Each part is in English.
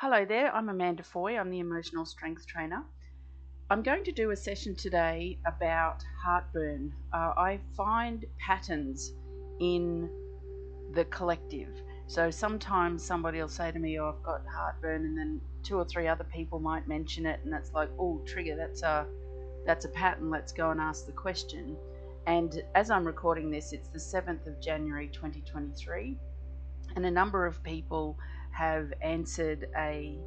Hello there, I'm Amanda Foy, I'm the emotional strength trainer. I'm going to do a session today about heartburn. Uh, I find patterns in the collective. So sometimes somebody will say to me, Oh, I've got heartburn, and then two or three other people might mention it, and that's like, Oh, trigger, that's a, that's a pattern, let's go and ask the question. And as I'm recording this, it's the 7th of January 2023, and a number of people have answered a,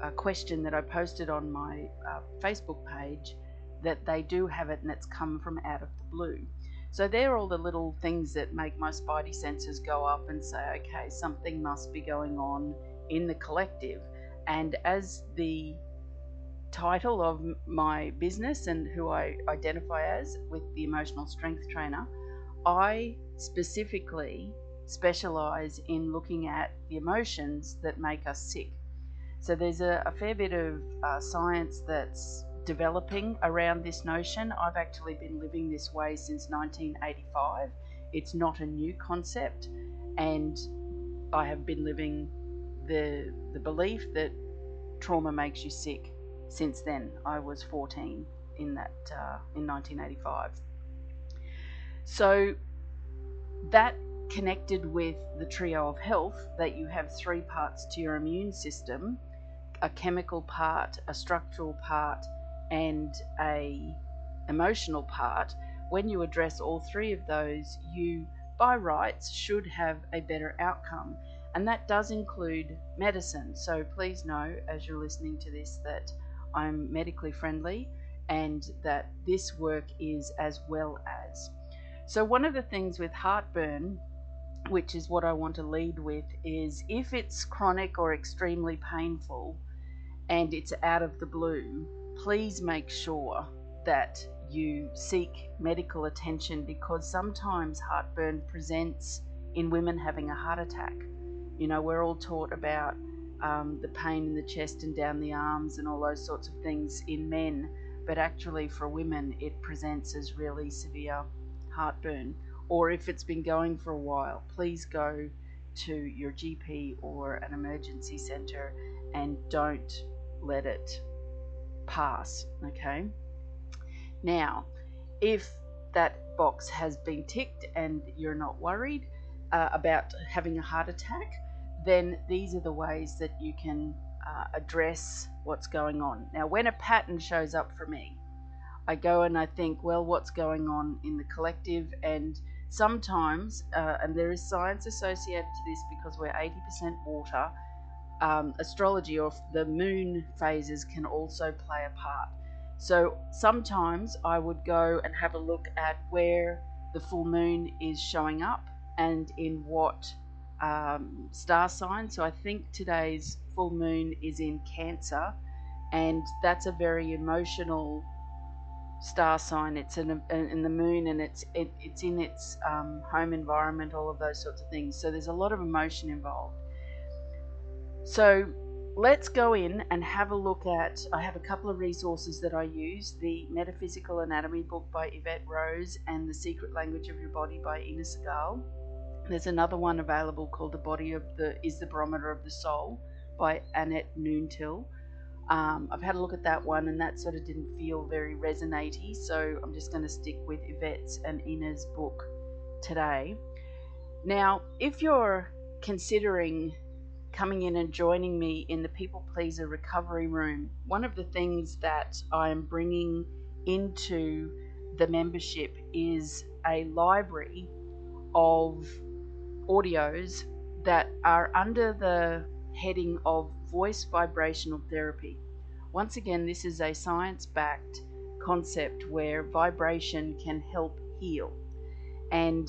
a question that I posted on my uh, Facebook page that they do have it and it's come from out of the blue. So they're all the little things that make my spidey senses go up and say, okay, something must be going on in the collective. And as the title of my business and who I identify as with the emotional strength trainer, I specifically specialize in looking at the emotions that make us sick. So there's a, a fair bit of uh, science that's developing around this notion. I've actually been living this way since 1985. It's not a new concept, and I have been living the the belief that trauma makes you sick since then. I was 14 in that uh, in 1985. So that connected with the trio of health that you have three parts to your immune system a chemical part, a structural part, and a emotional part. When you address all three of those, you by rights should have a better outcome. And that does include medicine. So please know as you're listening to this that I'm medically friendly and that this work is as well as. So, one of the things with heartburn which is what I want to lead with, is if it's chronic or extremely painful and it's out of the blue, please make sure that you seek medical attention because sometimes heartburn presents in women having a heart attack. You know, we're all taught about um, the pain in the chest and down the arms and all those sorts of things in men, but actually for women it presents as really severe heartburn or if it's been going for a while, please go to your GP or an emergency center and don't let it pass. Okay. Now, if that box has been ticked and you're not worried uh, about having a heart attack, then these are the ways that you can uh, address what's going on. Now, when a pattern shows up for me, I go and I think, well, what's going on in the collective and sometimes, uh, and there is science associated to this because we're 80% water, um, astrology or the moon phases can also play a part. So sometimes I would go and have a look at where the full moon is showing up and in what um, star sign. So I think today's full moon is in Cancer, and that's a very emotional star sign. It's in, a, in the moon, and it's it, it's in its um, home environment. All of those sorts of things. So there's a lot of emotion involved. So let's go in and have a look at. I have a couple of resources that I use: the Metaphysical Anatomy book by Evette Rose and the Secret Language of Your Body by Inna Segal. There's another one available called The Body of the Is the Barometer of the Soul by Annette Noontil. Um, I've had a look at that one and that sort of didn't feel very resonaty, so I'm just going to stick with Evette's and Inna's book today. Now, if you're considering coming in and joining me in the People Pleaser Recovery Room, one of the things that I'm bringing into the membership is a library of audios that are under the heading of voice vibrational therapy. Once again, this is a science backed concept where vibration can help heal and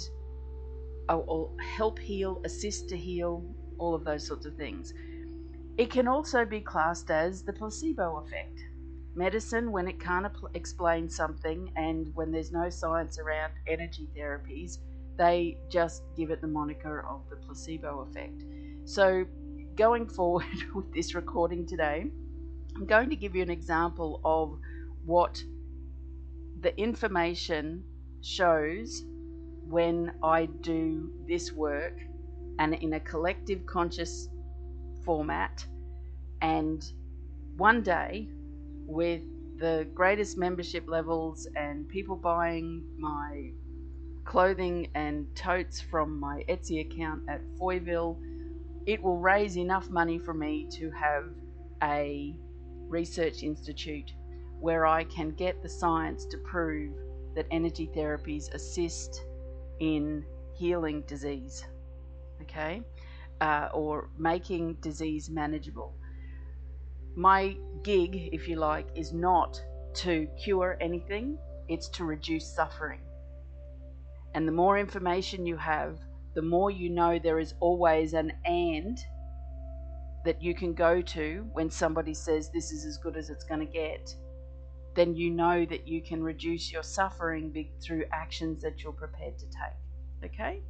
uh, help heal, assist to heal, all of those sorts of things. It can also be classed as the placebo effect. Medicine, when it can't explain something and when there's no science around energy therapies, they just give it the moniker of the placebo effect. So, going forward with this recording today, I'm going to give you an example of what the information shows when I do this work and in a collective conscious format. And one day, with the greatest membership levels and people buying my clothing and totes from my Etsy account at Foyville, it will raise enough money for me to have a research institute where I can get the science to prove that energy therapies assist in healing disease, okay, uh, or making disease manageable. My gig, if you like, is not to cure anything, it's to reduce suffering. And the more information you have, the more you know there is always an and that you can go to when somebody says this is as good as it's going to get, then you know that you can reduce your suffering through actions that you're prepared to take. Okay?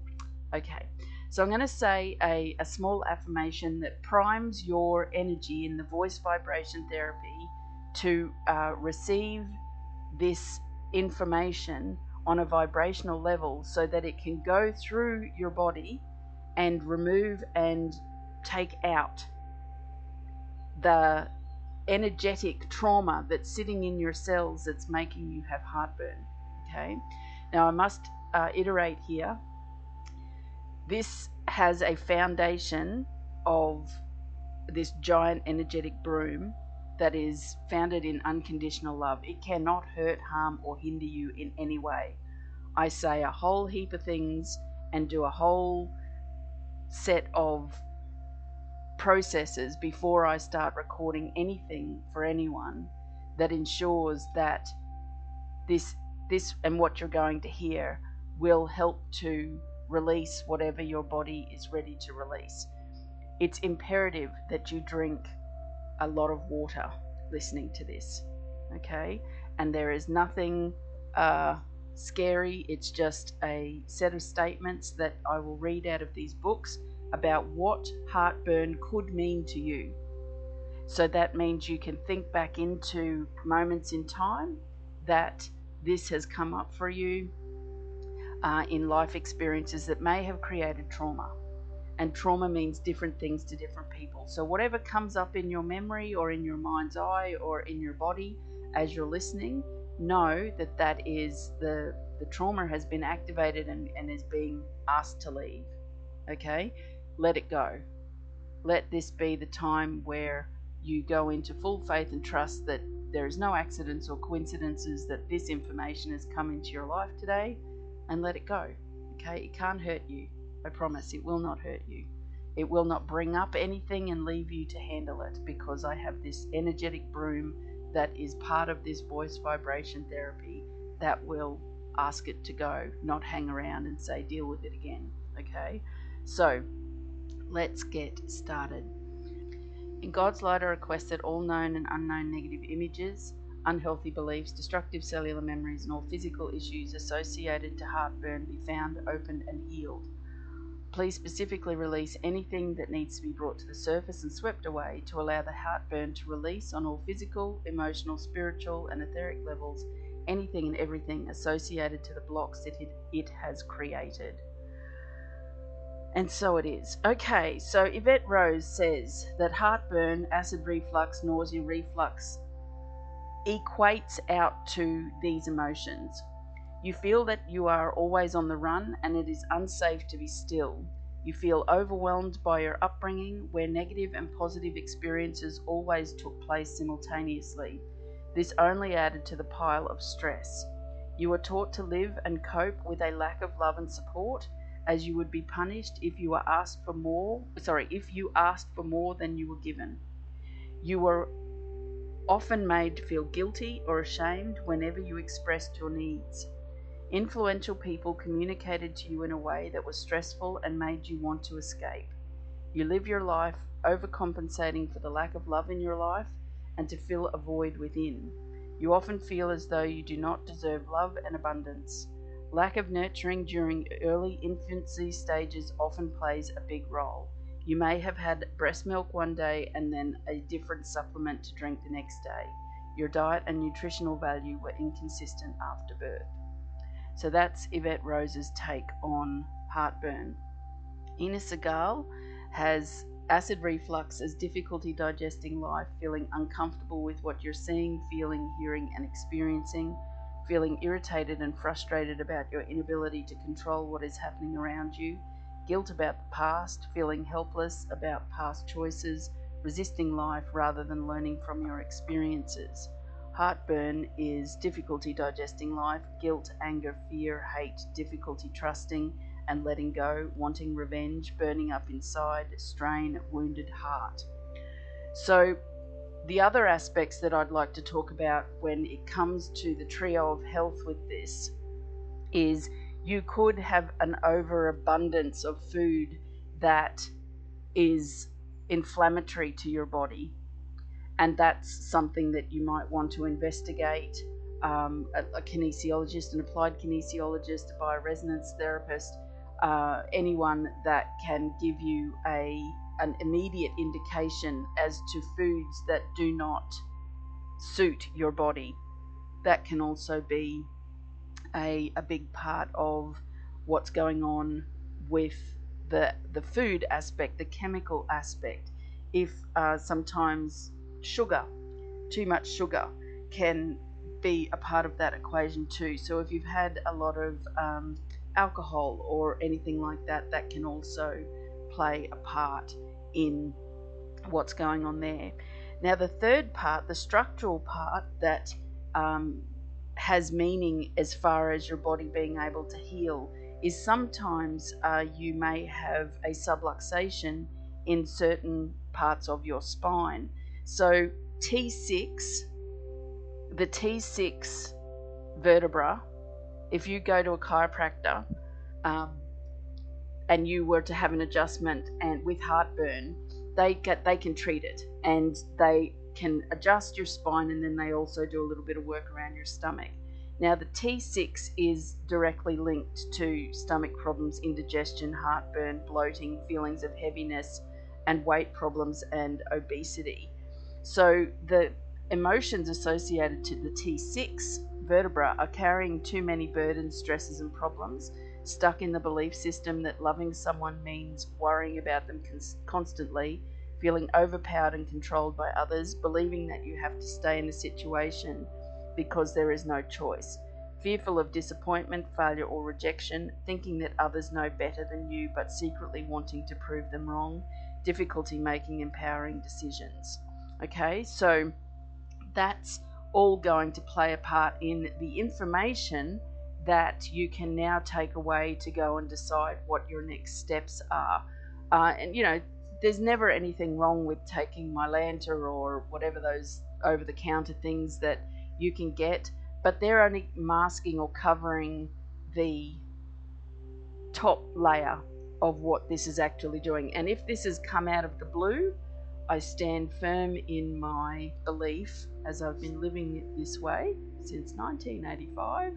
Okay. So I'm going to say a, a small affirmation that primes your energy in the voice vibration therapy to uh, receive this information on a vibrational level so that it can go through your body and remove and take out the energetic trauma that's sitting in your cells that's making you have heartburn. Okay, now I must uh, iterate here this has a foundation of this giant energetic broom that is founded in unconditional love. It cannot hurt, harm, or hinder you in any way. I say a whole heap of things and do a whole set of processes before I start recording anything for anyone that ensures that this this and what you're going to hear will help to release whatever your body is ready to release. It's imperative that you drink a lot of water listening to this, okay? And there is nothing uh, scary, it's just a set of statements that I will read out of these books about what heartburn could mean to you. So that means you can think back into moments in time that this has come up for you uh, in life experiences that may have created trauma. And trauma means different things to different people. So, whatever comes up in your memory or in your mind's eye or in your body as you're listening, know that that is the, the trauma has been activated and, and is being asked to leave. Okay? Let it go. Let this be the time where you go into full faith and trust that there is no accidents or coincidences that this information has come into your life today and let it go. Okay? It can't hurt you. I promise it will not hurt you. It will not bring up anything and leave you to handle it because I have this energetic broom that is part of this voice vibration therapy that will ask it to go, not hang around and say, deal with it again. Okay? So, let's get started. In God's light, I request that all known and unknown negative images, unhealthy beliefs, destructive cellular memories, and all physical issues associated to heartburn be found, opened, and healed. Please specifically release anything that needs to be brought to the surface and swept away to allow the heartburn to release on all physical, emotional, spiritual, and etheric levels anything and everything associated to the blocks that it, has created. And so it is. Okay, so Evette Rose says that heartburn, acid reflux, nausea, reflux, equates out to these emotions. You feel that you are always on the run and it is unsafe to be still. You feel overwhelmed by your upbringing where negative and positive experiences always took place simultaneously. This only added to the pile of stress. You are taught to live and cope with a lack of love and support as you would be punished if you were asked for more sorry if you asked for more than you were given you were often made to feel guilty or ashamed whenever you expressed your needs. Influential people communicated to you in a way that was stressful and made you want to escape. You live your life overcompensating for the lack of love in your life and to fill a void within. You often feel as though you do not deserve love and abundance. Lack of nurturing during early infancy stages often plays a big role. You may have had breast milk one day and then a different supplement to drink the next day. Your diet and nutritional value were inconsistent after birth. So that's Evette Rose's take on heartburn. Inna Segal has acid reflux as difficulty digesting life, feeling uncomfortable with what you're seeing, feeling, hearing, and experiencing, feeling irritated and frustrated about your inability to control what is happening around you, guilt about the past, feeling helpless about past choices, resisting life rather than learning from your experiences. Heartburn is difficulty digesting life, guilt, anger, fear, hate, difficulty trusting and letting go, wanting revenge, burning up inside, strain, wounded heart. So, the other aspects that I'd like to talk about when it comes to the trio of health with this is you could have an overabundance of food that is inflammatory to your body, and that's something that you might want to investigate. Um, a, a, kinesiologist, an applied kinesiologist, a bioresonance therapist, uh, anyone that can give you a an immediate indication as to foods that do not suit your body. That can also be a, a big part of what's going on with the the food aspect, the chemical aspect. If uh, sometimes sugar, too much sugar, can be a part of that equation too. So if you've had a lot of um, alcohol or anything like that, that can also play a part in what's going on there. Now, the third part, the structural part that um, has meaning as far as your body being able to heal, is sometimes uh, you may have a subluxation in certain parts of your spine. So, T6, the T6 vertebra, if you go to a chiropractor um, and you were to have an adjustment and with heartburn, they get they can treat it and they can adjust your spine and then they also do a little bit of work around your stomach. Now, the T6 is directly linked to stomach problems, indigestion, heartburn, bloating, feelings of heaviness, and weight problems and obesity. So, the emotions associated to the T6 vertebra are carrying too many burdens, stresses, and problems, stuck in the belief system that loving someone means worrying about them constantly, feeling overpowered and controlled by others, believing that you have to stay in a situation because there is no choice. Fearful of disappointment, failure, or rejection, thinking that others know better than you but secretly wanting to prove them wrong, difficulty making empowering decisions. Okay, so that's all going to play a part in the information that you can now take away to go and decide what your next steps are. Uh, and you know, there's never anything wrong with taking Mylanta or whatever those over the counter things that you can get, but they're only masking or covering the top layer of what this is actually doing. And if this has come out of the blue, I stand firm in my belief, as I've been living this way since 1985,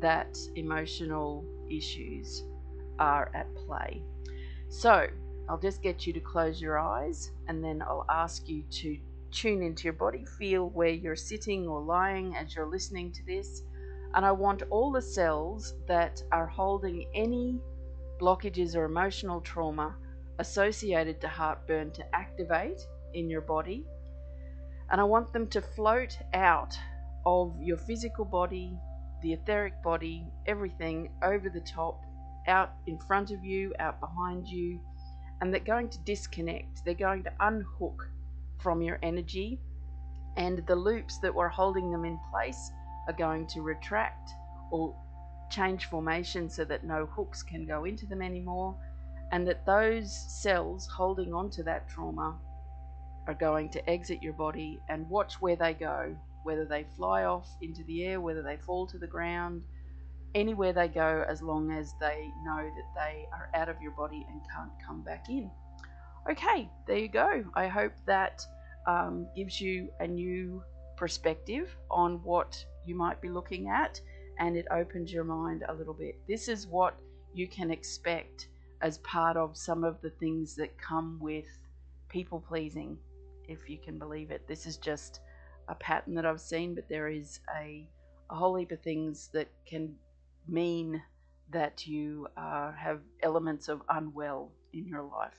that emotional issues are at play. So, I'll just get you to close your eyes and then I'll ask you to tune into your body, feel where you're sitting or lying as you're listening to this. And I want all the cells that are holding any blockages or emotional trauma associated to heartburn to activate in your body. And I want them to float out of your physical body, the etheric body, everything over the top, out in front of you, out behind you, and they're going to disconnect. They're going to unhook from your energy, and the loops that were holding them in place are going to retract or change formation so that no hooks can go into them anymore, and that those cells holding on to that trauma are going to exit your body and watch where they go, whether they fly off into the air, whether they fall to the ground, anywhere they go, as long as they know that they are out of your body and can't come back in. Okay, there you go. I hope that um, gives you a new perspective on what you might be looking at and it opens your mind a little bit. This is what you can expect as part of some of the things that come with people pleasing, if you can believe it. This is just a pattern that I've seen, but there is a, a whole heap of things that can mean that you uh, have elements of unwell in your life.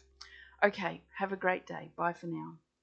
Okay, have a great day. Bye for now.